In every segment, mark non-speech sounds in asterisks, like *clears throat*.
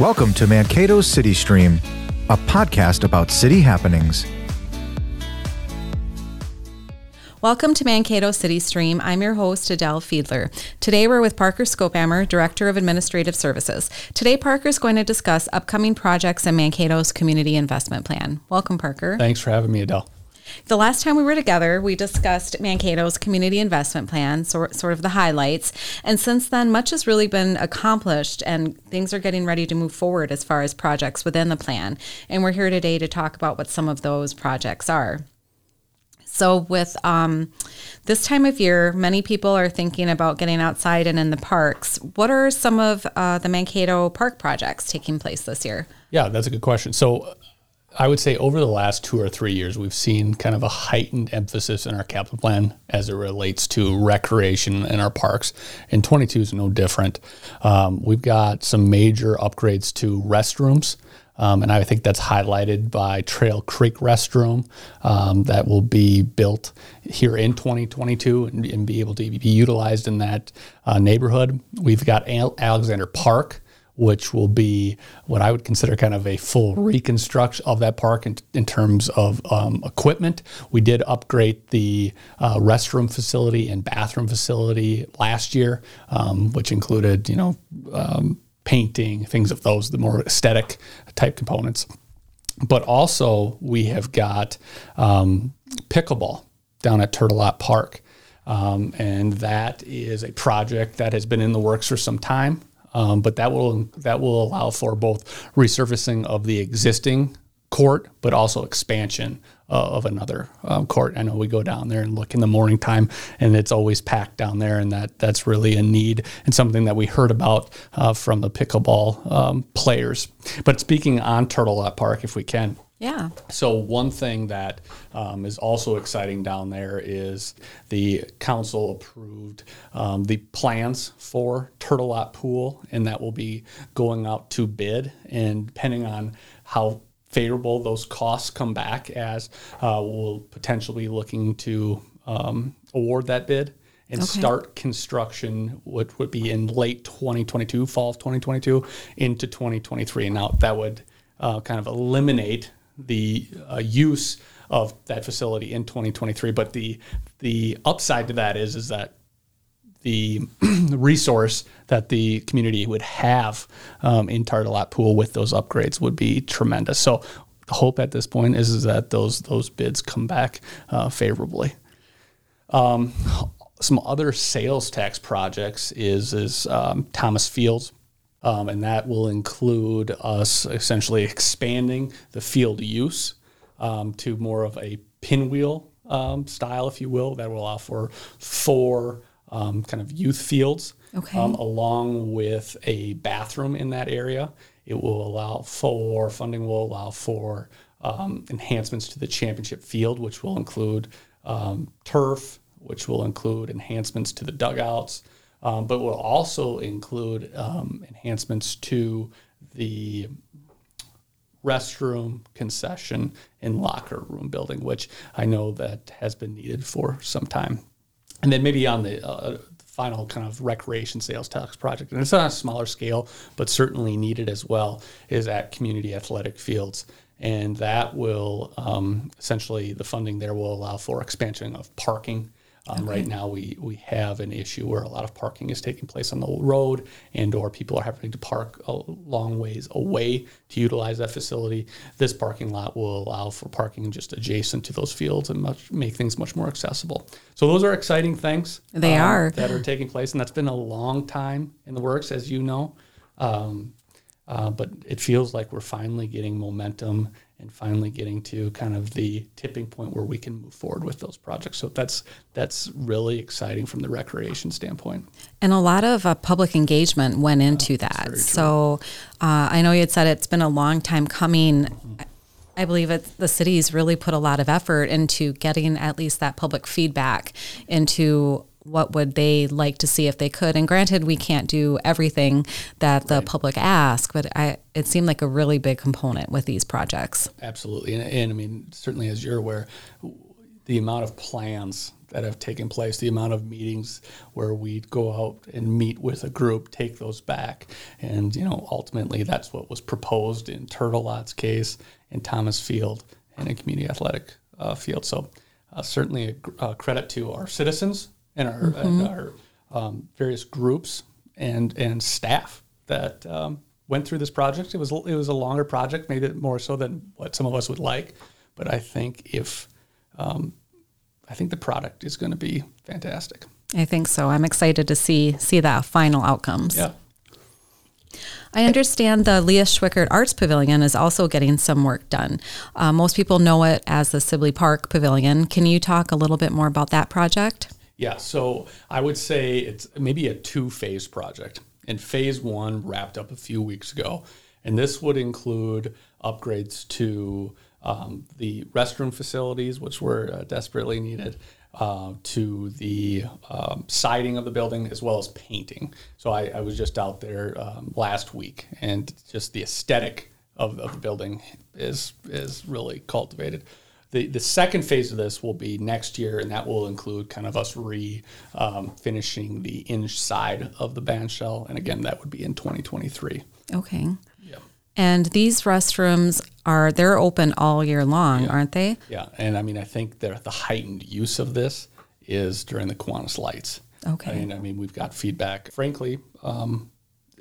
Welcome to Mankato's City Stream, a podcast about city happenings. Welcome to Mankato City Stream. I'm your host, Adele Fiedler. Today we're with Parker Skophammer, Director of Administrative Services. Today, Parker is going to discuss upcoming projects in Mankato's Community Investment Plan. Welcome, Parker. Thanks for having me, Adele. The last time we were together, we discussed Mankato's community investment plan, sort, sort of the highlights. And since then, much has really been accomplished, and things are getting ready to move forward as far as projects within the plan. And we're here today to talk about what some of those projects are. So, with um, this time of year, many people are thinking about getting outside and in the parks. What are some of uh, the Mankato park projects taking place this year? Yeah, that's a good question. So, I would say over the last two or three years, we've seen kind of a heightened emphasis in our capital plan as it relates to recreation in our parks. And 22 is no different. Um, we've got some major upgrades to restrooms. Um, and I think that's highlighted by Trail Creek Restroom um, that will be built here in 2022 and, and, be able to be utilized in that uh, neighborhood. We've got Alexander Park which will be what I would consider kind of a full reconstruction of that park in, in terms of um, equipment. We did upgrade the uh, restroom facility and bathroom facility last year, um, which included, you know, um, painting, things of those, the more aesthetic type components. But also, we have got um, pickleball down at Tourtellotte Park. Um, and that is a project that has been in the works for some time. Um, but that will that will allow for both resurfacing of the existing court, but also expansion uh, of another um, court. I know we go down there and look in the morning time, and it's always packed down there, and that that's really a need and something that we heard about uh, from the pickleball um, players. But speaking on Tourtellotte Park, if we can. Yeah. So one thing that um, is also exciting down there is the council approved um, the plans for Tourtellotte Pool, and that will be going out to bid. And depending on how favorable those costs come back, as uh, we'll potentially be looking to um, award that bid and okay. start construction would, would be in late 2022, fall of 2022 into 2023. And now that would uh, kind of eliminate the uh, use of that facility in 2023. But the the upside to that is is that the *clears throat* resource that the community would have um, in Tourtellotte Pool with those upgrades would be tremendous. So the hope at this point is, is that those those bids come back uh, favorably. Um, some other sales tax projects is is um, Thomas Fields um, and that will include us essentially expanding the field use um, to more of a pinwheel um, style, if you will, that will allow for four um, kind of youth fields, okay. Um, along with a bathroom in that area. It will allow for funding will allow for um, enhancements to the championship field, which will include turf, which will include enhancements to the dugouts um, but will also include um, enhancements to the restroom, concession, and locker room building, which I know that has been needed for some time. And then maybe on the uh, final kind of recreation sales tax project, and it's on a smaller scale, but certainly needed as well, is at community athletic fields. And that will um, essentially, the funding there will allow for expansion of parking um, okay. Right now, we, we have an issue where a lot of parking is taking place on the road, and or people are having to park a long ways away to utilize that facility. This parking lot will allow for parking just adjacent to those fields and much, make things much more accessible. So those are exciting things. They um, are that are taking place, and that's been a long time in the works, as you know. Um, uh, but it feels like we're finally getting momentum and finally getting to kind of the tipping point where we can move forward with those projects. So that's that's really exciting from the recreation standpoint. And a lot of uh, public engagement went into that. So uh, I know you had said it's been a long time coming. Mm-hmm. I believe it, the city's really put a lot of effort into getting at least that public feedback into what would they like to see if they could and granted we can't do everything that the right. public ask but I, it seemed like a really big component with these projects absolutely and, and i mean certainly as you're aware the amount of plans that have taken place, the amount of meetings where we'd go out and meet with a group, take those back, and you know ultimately that's what was proposed in Tourtellotte's case, in Thomas Field, and in Community Athletic uh, Field. So uh, certainly a uh, credit to our citizens and our, mm-hmm. and our um, various groups and and staff that um, went through this project. It was it was a longer project, maybe more so than what some of us would like, but I think if um, I think the product is going to be fantastic. I think so. I'm excited to see see the final outcomes. Yeah. I understand the Leah Schwickert Arts Pavilion is also getting some work done. Uh, most people know it as the Sibley Park Pavilion. Can you talk a little bit more about that project? Yeah, so I would say it's maybe a two phase project. And phase one wrapped up a few weeks ago. And this would include upgrades to um, the restroom facilities, which were uh, desperately needed, uh, to the um, siding of the building as well as painting. So I, I was just out there um, last week, and just the aesthetic of, of the building is is really cultivated. The, the second phase of this will be next year, and that will include kind of us re um, finishing the inside of the band shell. And again, that would be in 2023. Okay. And these restrooms are they're open all year long, yeah. aren't they? Yeah, and I mean I think the heightened use of this is during the Kiwanis lights. Okay. I mean, I mean we've got feedback, frankly, um,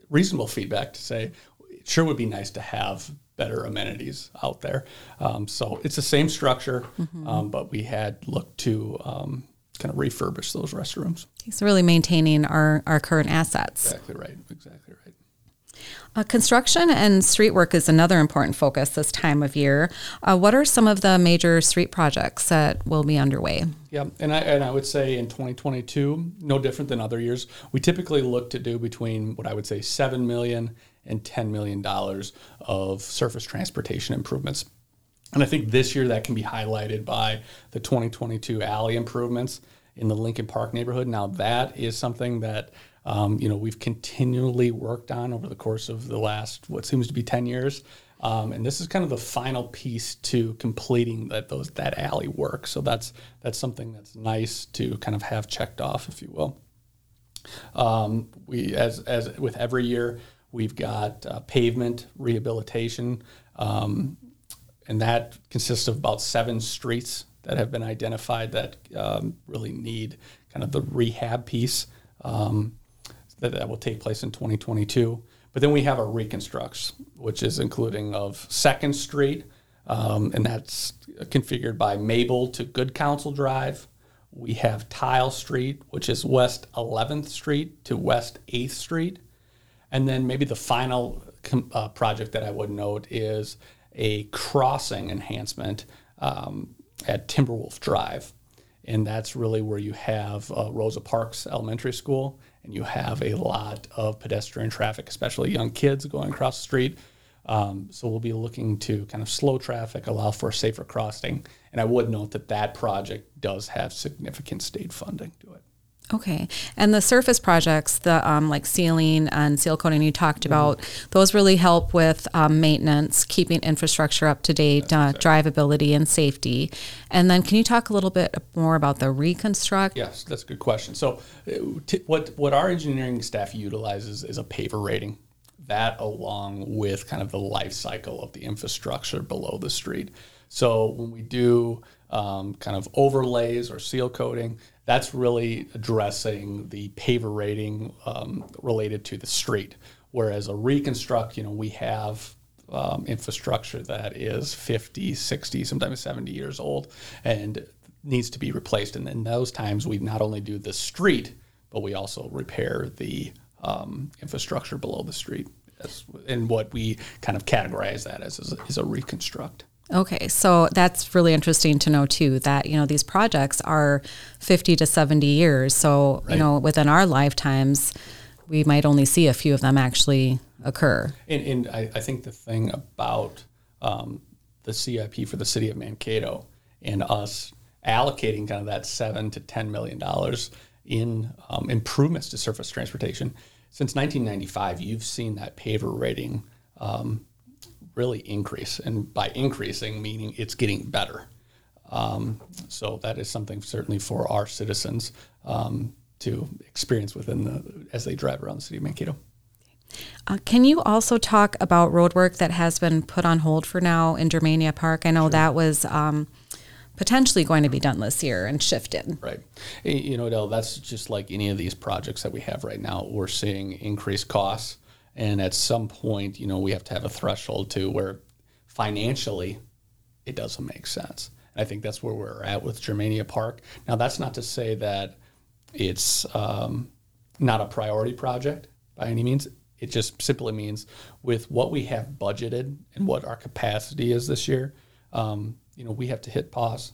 reasonable feedback to say it sure would be nice to have better amenities out there. Um, so it's the same structure, mm-hmm. um, but we had looked to um, kind of refurbish those restrooms. So really maintaining our, our current assets. Exactly right. Exactly right. Uh, construction and street work is another important focus this time of year. Uh, what are some of the major street projects that will be underway? Yeah, and I, and I would say in 2022, no different than other years, we typically look to do between what I would say 7 million and 10 million dollars of surface transportation improvements. And I think this year that can be highlighted by the 2022 alley improvements in the Lincoln Park neighborhood. Now that is something that um, you know, we've continually worked on over the course of the last what seems to be 10 years. Um, and this is kind of the final piece to completing that those that alley work. So that's that's something that's nice to kind of have checked off, if you will. Um, we as as with every year, we've got uh, pavement rehabilitation, um, and that consists of about seven streets that have been identified that um, really need kind of the rehab piece. Um, that, that will take place in 2022. But then we have our reconstructs, which is including of Second Street, um, and that's configured by Mabel to Good Counsel Drive. We have Tile Street, which is West 11th Street to West 8th Street. And then maybe the final uh, project that I would note is a crossing enhancement um, at Timberwolf Drive. And that's really where you have uh, Rosa Parks Elementary School and you have a lot of pedestrian traffic, especially young kids going across the street. Um, so we'll be looking to kind of slow traffic, allow for safer crossing. And I would note that that project does have significant state funding to it. Okay, and the surface projects, the um, like sealing and seal coating you talked mm-hmm. about, those really help with um, maintenance, keeping infrastructure up to date, uh, drivability, and safety. And then, can you talk a little bit more about the reconstruct? Yes, that's a good question. So, uh, t- what what our engineering staff utilizes is a PASER rating. That along with kind of the life cycle of the infrastructure below the street. So when we do um, kind of overlays or seal coating, that's really addressing the PASER rating um, related to the street. Whereas a reconstruct, you know, we have um, infrastructure that is 50, 60, sometimes 70 years old and needs to be replaced. And in those times, we not only do the street, but we also repair the um, infrastructure below the street. and what we kind of categorize that as is a, is a reconstruct. Okay, so that's really interesting to know too that you know these projects are 50 to 70 years. So, right. you know, within our lifetimes, we might only see a few of them actually occur. And, and I, I, think the thing about um, the CIP for the city of Mankato and us allocating kind of that seven to 10 million dollars in um, improvements to surface transportation since 1995, you've seen that PASER rating um, really increase. And by increasing, meaning it's getting better. Um, so that is something certainly for our citizens um, to experience within the as they drive around the city of Mankato. Uh, can you also talk about road work that has been put on hold for now in Germania Park? I know sure. that was um, potentially going to be done this year and shifted. Right. You know, Adele, that's just like any of these projects that we have right now. We're seeing increased costs. And at some point, you know, we have to have a threshold to where financially it doesn't make sense. And I think that's where we're at with Germania Park. Now, that's not to say that it's um, not a priority project by any means. It just simply means with what we have budgeted and what our capacity is this year, um, you know, we have to hit pause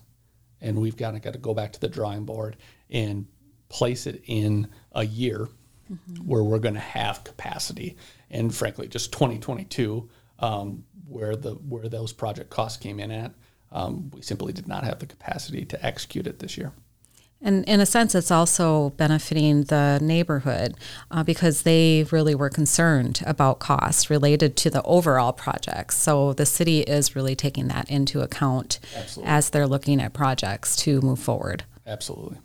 and we've got to, got to go back to the drawing board and place it in a year mm-hmm. where we're going to have capacity. And frankly, just 2022, um, where the where those project costs came in at, um, we simply did not have the capacity to execute it this year. And in a sense, it's also benefiting the neighborhood uh, because they really were concerned about costs related to the overall project. So the city is really taking that into account Absolutely. as they're looking at projects to move forward. Absolutely.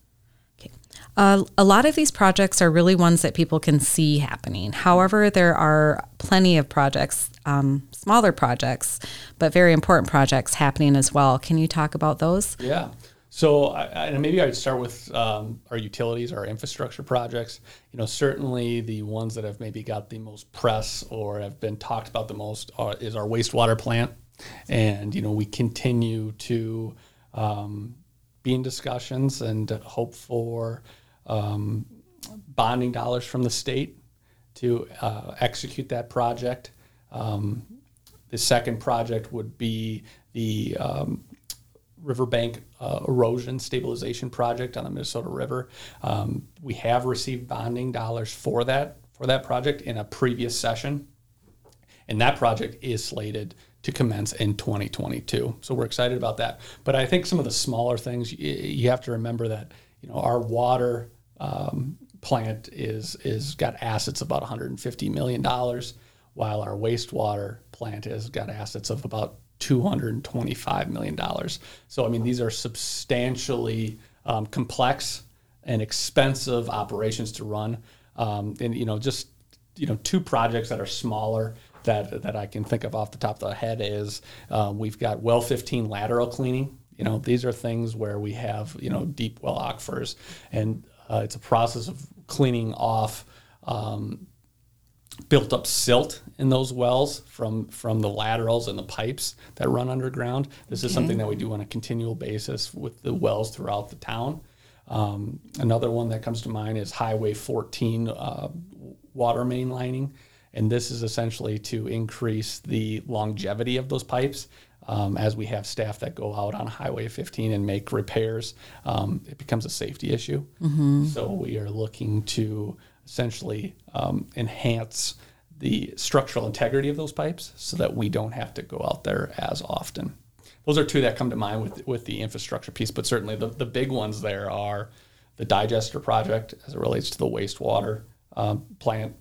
Uh, a lot of these projects are really ones that people can see happening. However, there are plenty of projects, um, smaller projects, but very important projects happening as well. Can you talk about those? Yeah. So, I, maybe I'd start with um, our utilities, our infrastructure projects. You know, certainly the ones that have maybe got the most press or have been talked about the most are, is our wastewater plant, and you know we continue to um, be in discussions and hope for um, bonding dollars from the state to uh, execute that project. Um, the second project would be the um, riverbank uh, erosion stabilization project on the Minnesota River. Um, we have received bonding dollars for that for that project in a previous session, and that project is slated to commence in 2022. So we're excited about that. But I think some of the smaller things you, you have to remember that you know our water um, plant is is got assets about 150 million dollars, while our wastewater plant has got assets of about $225 million. So, I mean, these are substantially um, complex and expensive operations to run. Um, and, you know, just, you know, two projects that are smaller that, that I can think of off the top of the head is um, we've got well 15 lateral cleaning. You know, these are things where we have, you know, deep well aquifers and uh, it's a process of cleaning off um, built up silt in those wells from from the laterals and the pipes that run underground. This okay. is something that we do on a continual basis with the wells throughout the town. Um, another one that comes to mind is Highway 14 uh, water main lining, and this is essentially to increase the longevity of those pipes. Um, as we have staff that go out on Highway 15 and make repairs, um, it becomes a safety issue. Mm-hmm. So we are looking to essentially um, enhance the structural integrity of those pipes so that we don't have to go out there as often. Those are two that come to mind with, with the infrastructure piece, but certainly the, the big ones there are the digester project as it relates to the wastewater um, plant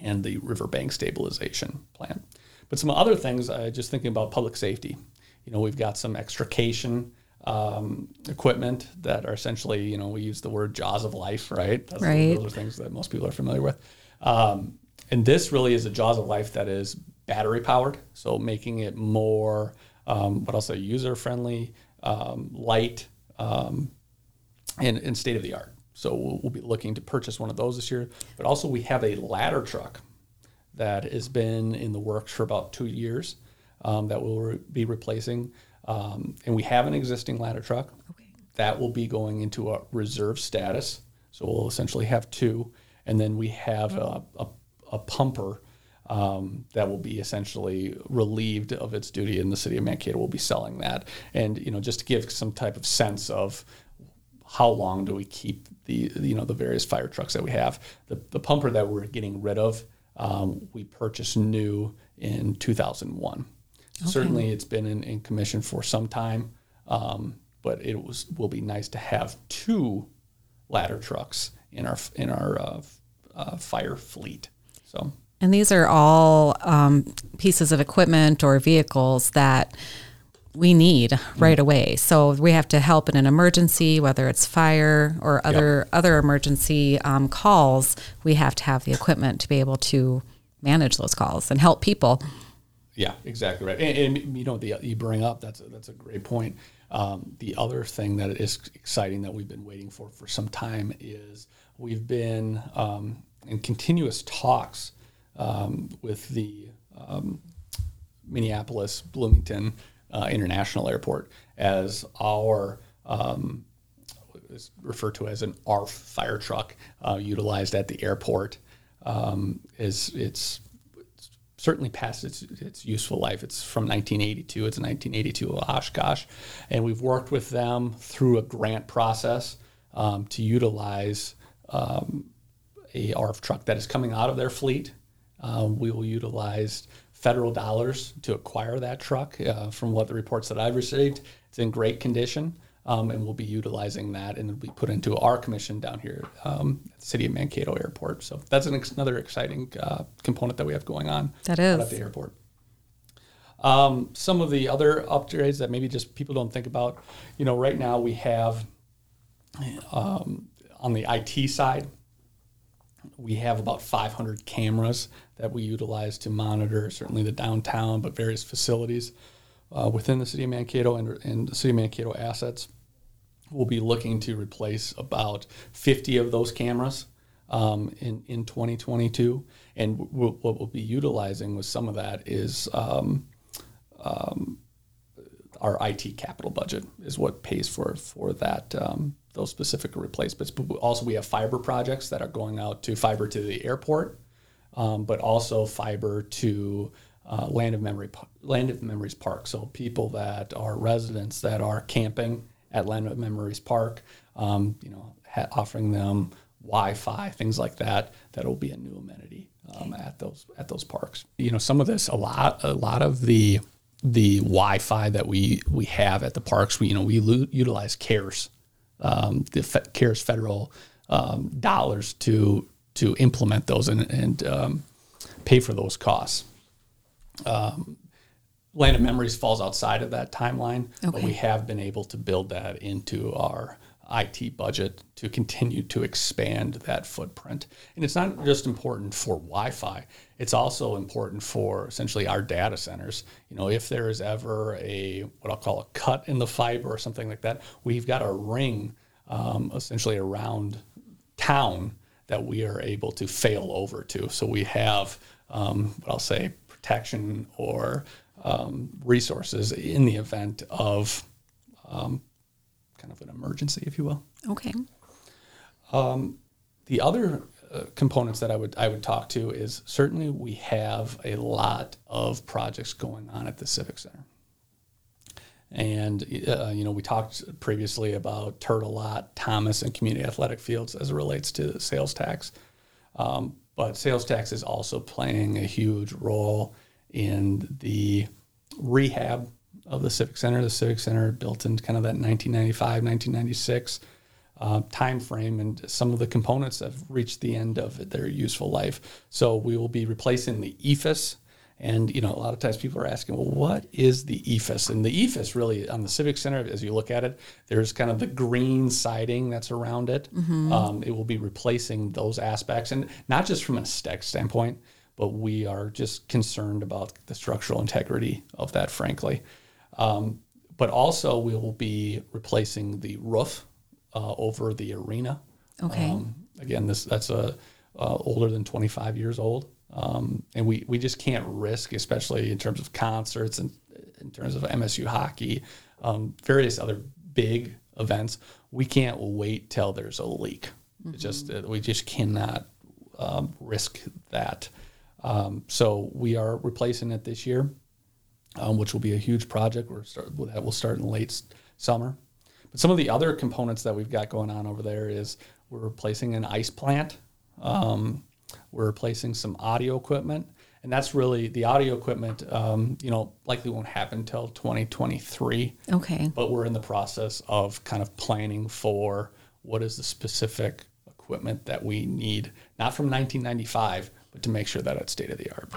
and the riverbank stabilization plant. But some other things, uh, just thinking about public safety. You know, we've got some extrication um, equipment that are essentially, you know, we use the word jaws of life, right? That's right. Those are things that most people are familiar with. Um, and this really is a jaws of life that is battery powered, so making it more, um, what I'll say, user friendly, um, light, um, and, and state of the art. So we'll, we'll, be looking to purchase one of those this year. But also, we have a ladder truck that has been in the works for about two years um, that we'll re- be replacing. Um, and we have an existing ladder truck. Okay. That will be going into a reserve status. So we'll essentially have two. And then we have a, a, a pumper um, that will be essentially relieved of its duty in the city of Mankato. We'll be selling that. And, you know, just to give some type of sense of how long do we keep the, you know, the various fire trucks that we have. The, the pumper that we're getting rid of, um, we purchased new in 2001. Okay. Certainly, it's been in, in, commission for some time, um, but it was will be nice to have two ladder trucks in our in our uh, uh, fire fleet. So, and these are all um, pieces of equipment or vehicles that we need right away. So we have to help in an emergency, whether it's fire or other other emergency um, calls. We have to have the equipment to be able to manage those calls and help people. Yeah, exactly right. And, and you know, the you bring up that's a, that's a great point. Um, the other thing that is exciting that we've been waiting for for some time is we've been um, in continuous talks um, with the um, Minneapolis Bloomington uh, International Airport as our um, is referred to as an ARF fire truck uh, utilized at the airport. Um, is it's certainly past its, its useful life. It's from 1982. It's a 1982 Oshkosh, and we've worked with them through a grant process um, to utilize um, a ARF truck that is coming out of their fleet. Um, we will utilize federal dollars to acquire that truck. Uh, from what the reports that I've received, it's in great condition. Um, and we'll be utilizing that and it'll be put into our commission down here um, at the city of Mankato Airport. So that's an ex- another exciting uh, component that we have going on That is. at the airport. Um, some of the other upgrades that maybe just people don't think about, you know, right now we have um, on the IT side, we have about 500 cameras that we utilize to monitor certainly the downtown, but various facilities uh, within the city of Mankato and, and the city of Mankato assets. We'll be looking to replace about 50 of those cameras um, in, in 2022. And what we'll be utilizing with some of that is um, um, our IT capital budget is what pays for for that um, those specific replacements. But also we have fiber projects that are going out to fiber to the airport, um, but also fiber to uh, Land of Memory Land of Memories Park. So people that are residents that are camping at Land of Memories Park, um, you know, ha- offering them Wi-Fi, things like that. That'll be a new amenity um, at those at those parks. You know, some of this, a lot, a lot of the the Wi-Fi that we we have at the parks, we you know we lo- utilize CARES, um, the fe- CARES federal um, dollars to to implement those and, and um, pay for those costs. Um, Land of Memories falls outside of that timeline, but we have been able to build that into our IT budget to continue to expand that footprint. And it's not just important for Wi-Fi; it's also important for essentially our data centers. You know, if there is ever a what I'll call a cut in the fiber or something like that, we've got a ring um, essentially around town that we are able to fail over to. So we have um, what I'll say protection or um, resources in the event of um, kind of an emergency, if you will. Okay. The other uh, components that I would I would talk to is certainly we have a lot of projects going on at the Civic Center. And uh, you know, we talked previously about Tourtellotte, Thomas, and community athletic fields as it relates to sales tax. Um, but sales tax is also playing a huge role in the rehab of the Civic Center. The Civic Center built in kind of that 1995, 1996 uh, time frame, and some of the components have reached the end of their useful life. So we will be replacing the EIFS. And you know, a lot of times people are asking, well, what is the EIFS? And the EIFS really on the Civic Center, as you look at it, there's kind of the green siding that's around it. Um, it will be replacing those aspects, and not just from an aesthetic standpoint, but we are just concerned about the structural integrity of that, frankly. Um, but also, we will be replacing the roof uh, over the arena. Okay. Um, again, this that's a uh, older than 25 years old, um, and we we just can't risk, especially in terms of concerts and in terms of MSU hockey, um, various other big events. We can't wait till there's a leak. It just uh, we just cannot um, risk that. Um, so we are replacing it this year, um, which will be a huge project. We're start, that will start in late summer. But some of the other components that we've got going on over there is we're replacing an ice plant. Um, we're replacing some audio equipment, and that's really the audio equipment. Um, you know, likely won't happen until 2023 Okay. but we're in the process of kind of planning for what is the specific equipment that we need, not from 1995, but to make sure that it's state of the art.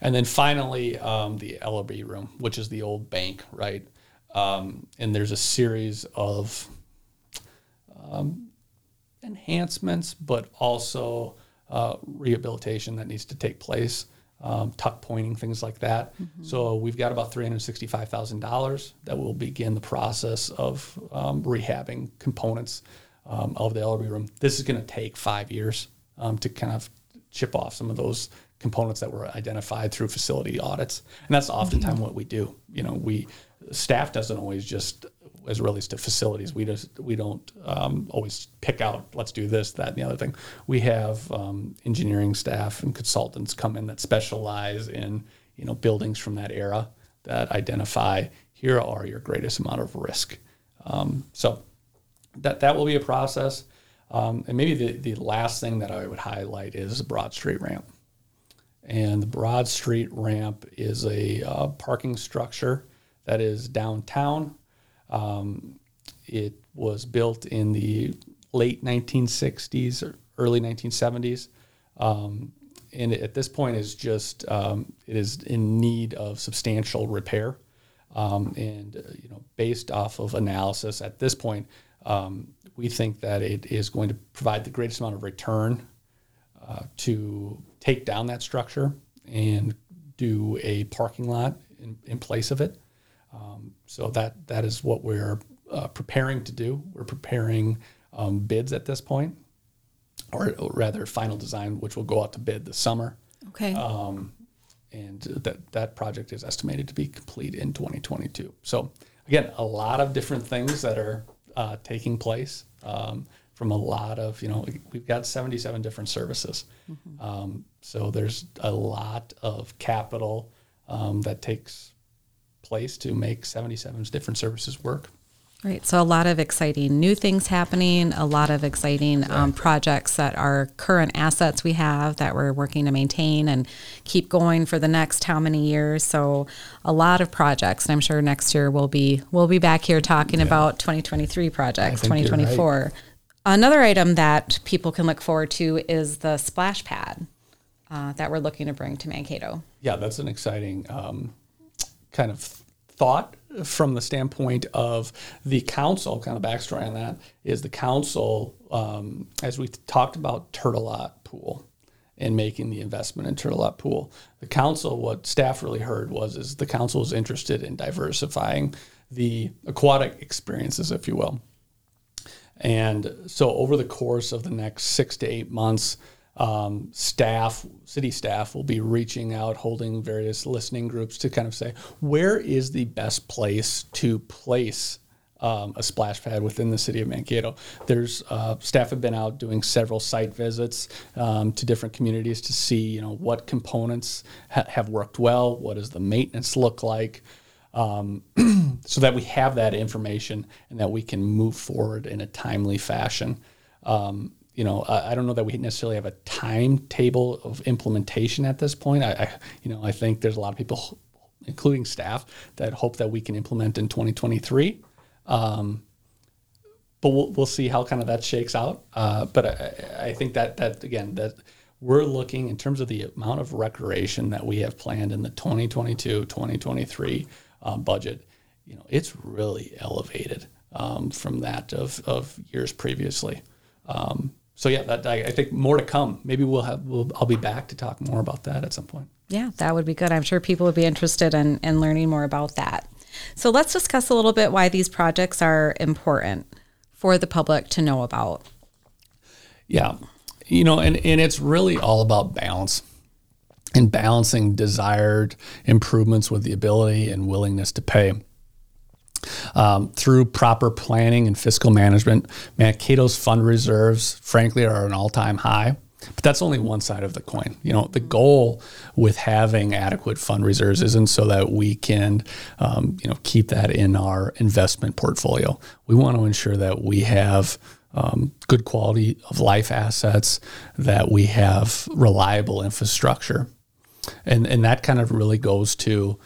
And then finally, um, the LOB room, which is the old bank, right? Um, and there's a series of um, enhancements, but also uh, rehabilitation that needs to take place, um, tuck pointing, things like that. Mm-hmm. So we've got about $365,000 that will begin the process of um, rehabbing components um, of the LRB room. This is going to take five years um, to kind of chip off some of those components that were identified through facility audits. And that's oftentimes mm-hmm. what we do. You know, we staff doesn't always just as relates to facilities. We just we don't um, always pick out let's do this, that, and the other thing. We have um, engineering staff and consultants come in that specialize in you know buildings from that era that identify here are your greatest amount of risk. Um, so that that will be a process. Um, and maybe the, the last thing that I would highlight is Broad Street ramp. And the Broad Street ramp is a uh, parking structure that is downtown um, it was built in the late 1960s or early 1970s. Um, and at this point is just um, it is in need of substantial repair. Um, and uh, you know, based off of analysis at this point, um, we think that it is going to provide the greatest amount of return uh, to take down that structure and do a parking lot in, in place of it. Um, so that that is what we're uh, preparing to do. We're preparing um, bids at this point, or, or, rather, final design, which will go out to bid this summer. Okay. Um, and that that project is estimated to be complete in 2022. So again, a lot of different things that are uh, taking place um, from a lot of you know we've got 77 different services. Mm-hmm. Um, so there's a lot of capital um, that takes place to make 77 different services work. Right. So a lot of exciting new things happening, a lot of exciting um, projects that are current assets we have that we're working to maintain and keep going for the next how many years. So a lot of projects, and I'm sure next year we'll be we'll be back here talking yeah. about 2023 projects, 2024. Right. Another item that people can look forward to is the splash pad uh, that we're looking to bring to Mankato. Yeah, that's an exciting um, kind of thought from the standpoint of the council, kind of backstory on that, is the council, um, as we talked about Tourtellotte Pool and making the investment in Tourtellotte Pool, the council, what staff really heard was is the council is interested in diversifying the aquatic experiences, if you will. And so over the course of the next six to eight months, um, staff, city staff, will be reaching out, holding various listening groups to kind of say where is the best place to place um, a splash pad within the city of Mankato. There's uh, staff have been out doing several site visits um, to different communities to see you know what components ha- have worked well, what does the maintenance look like. Um, *clears throat* so that we have that information and that we can move forward in a timely fashion. Um, you know, I, I, don't know that we necessarily have a timetable of implementation at this point. I, I, you know, I think there's a lot of people, including staff, that hope that we can implement in 2023. Um, but we'll, we'll see how kind of that shakes out. Uh, but I, I think that that again that we're looking in terms of the amount of recreation that we have planned in the 2022 2023 um, budget. You know, it's really elevated um, from that of, of years previously. Um, so yeah, that, I, I, think more to come. Maybe we'll have we'll, I'll be back to talk more about that at some point. Yeah, that would be good. I'm sure people would be interested in, in learning more about that. So let's discuss a little bit why these projects are important for the public to know about. Yeah, you know, and and it's really all about balance and balancing desired improvements with the ability and willingness to pay. Um, through proper planning and fiscal management, Mankato's fund reserves, frankly, are an all-time high. But that's only one side of the coin. You know, the goal with having adequate fund reserves isn't so that we can, um, you know, keep that in our investment portfolio. We want to ensure that we have um, good quality of life assets, that we have reliable infrastructure, and and that kind of really goes to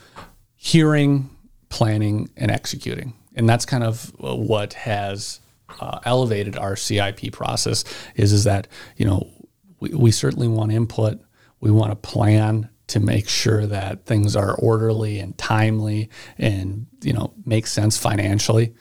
hearing planning, and executing. And that's kind of uh, what has uh, elevated our CIP process is, is that, you know, we, we certainly want input. We want to plan to make sure that things are orderly and timely and you know make sense financially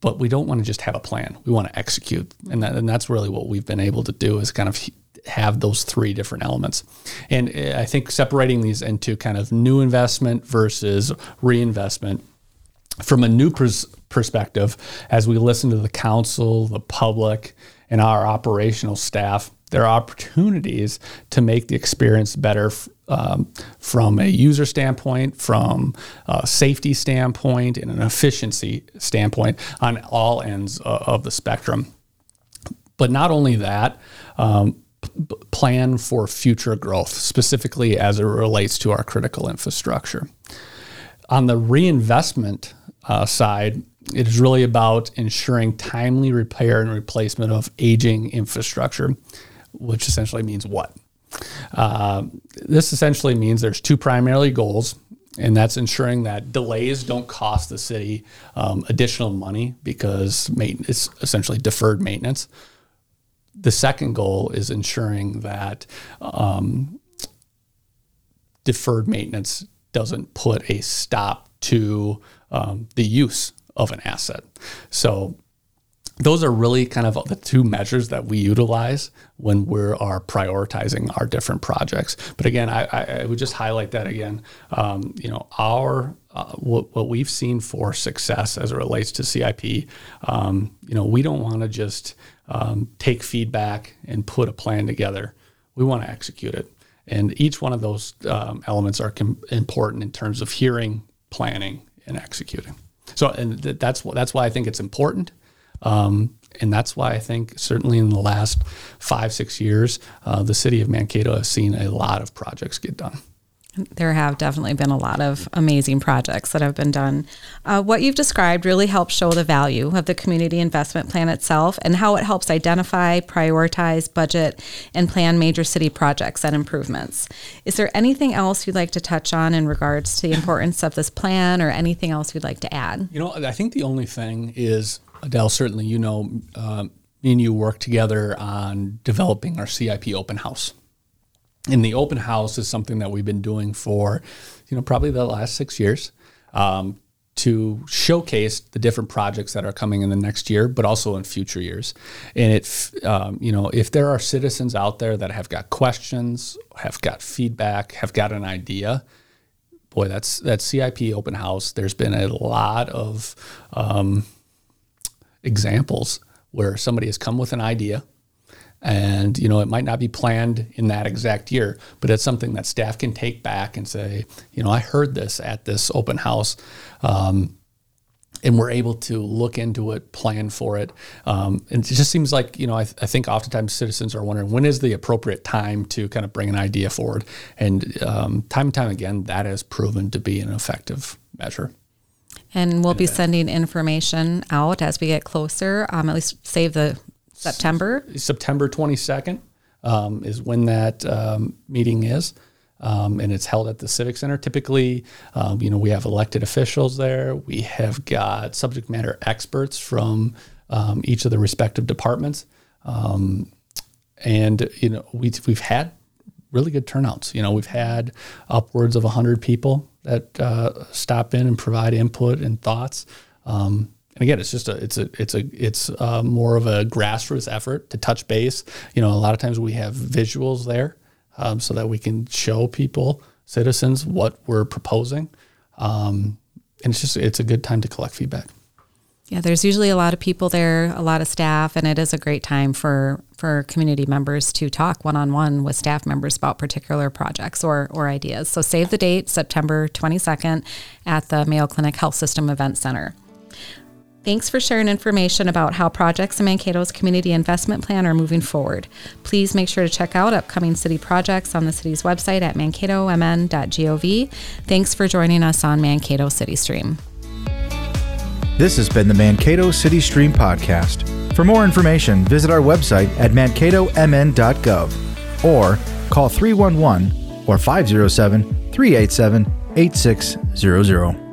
but we don't want to just have a plan. We want to execute. And, that, and that's really what we've been able to do is kind of have those three different elements. And eh, i think separating these into kind of new investment versus reinvestment. From a new pers- perspective as we listen to the council the public and our operational staff there are opportunities to make the experience better um, from a user standpoint, from a safety standpoint, and an efficiency standpoint on all ends of the spectrum. But not only that, um, plan for future growth, specifically as it relates to our critical infrastructure. On the reinvestment uh, side, it is really about ensuring timely repair and replacement of aging infrastructure which essentially means what? Uh, this essentially means there's two primary goals, and that's ensuring that delays don't cost the city um, additional money because it's essentially deferred maintenance. The second goal is ensuring that um, deferred maintenance doesn't put a stop to um, the use of an asset. So those are really kind of the two measures that we utilize when we are prioritizing our different projects. But again, I, I would just highlight that again. Um, you know, our uh, what, what we've seen for success as it relates to CIP, um, you know, we don't want to just um, take feedback and put a plan together. We want to execute it, and each one of those um, elements are com- important in terms of hearing, planning, and executing. So, and th- that's that's why I think it's important. Um, and that's why I think certainly in the last five, six years, uh, the city of Mankato has seen a lot of projects get done. There have definitely been a lot of amazing projects that have been done. Uh, what you've described really helps show the value of the community investment plan itself and how it helps identify, prioritize, budget, and plan major city projects and improvements. Is there anything else you'd like to touch on in regards to the importance of this plan or anything else you'd like to add? You know, I think the only thing is Adele, certainly you know, uh, me and you work together on developing our CIP open house. And the open house is something that we've been doing for, you know, probably the last six years um, to showcase the different projects that are coming in the next year, but also in future years. And it, um, you know, if there are citizens out there that have got questions, have got feedback, have got an idea, boy, that's that CIP open house. There's been a lot of um, examples where somebody has come with an idea and you know it might not be planned in that exact year but it's something that staff can take back and say you know i heard this at this open house um, and we're able to look into it plan for it. Um, and it just seems like you know I, th- I, think oftentimes citizens are wondering when is the appropriate time to kind of bring an idea forward? And um, time and time again that has proven to be an effective measure and we'll be sending information out as we get closer. Um, at least save the September. September 22nd um, is when that um, meeting is. Um, and it's held at the Civic Center. Typically, um, you know, we have elected officials there. We have got subject matter experts from um, each of the respective departments. and, you know, we, we've had really good turnouts. You know, we've had upwards of 100 people that uh, stop in and provide input and thoughts. Um, and again, it's just a it's a it's a it's uh, more of a grassroots effort to touch base. You know, a lot of times we have visuals there um, so that we can show people citizens what we're proposing, um, and it's just it's a good time to collect feedback. Yeah, there's usually a lot of people there, a lot of staff, and it is a great time for for community members to talk one on one with staff members about particular projects or or ideas. So save the date, September 22nd, at the Mayo Clinic Health System Event Center. Thanks for sharing information about how projects in Mankato's community investment plan are moving forward. Please make sure to check out upcoming city projects on the city's website at mankatomn.gov. Thanks for joining us on Mankato City Stream. This has been the Mankato City Stream Podcast. For more information, visit our website at mankatomn.gov or call 311 or 507 387 8600.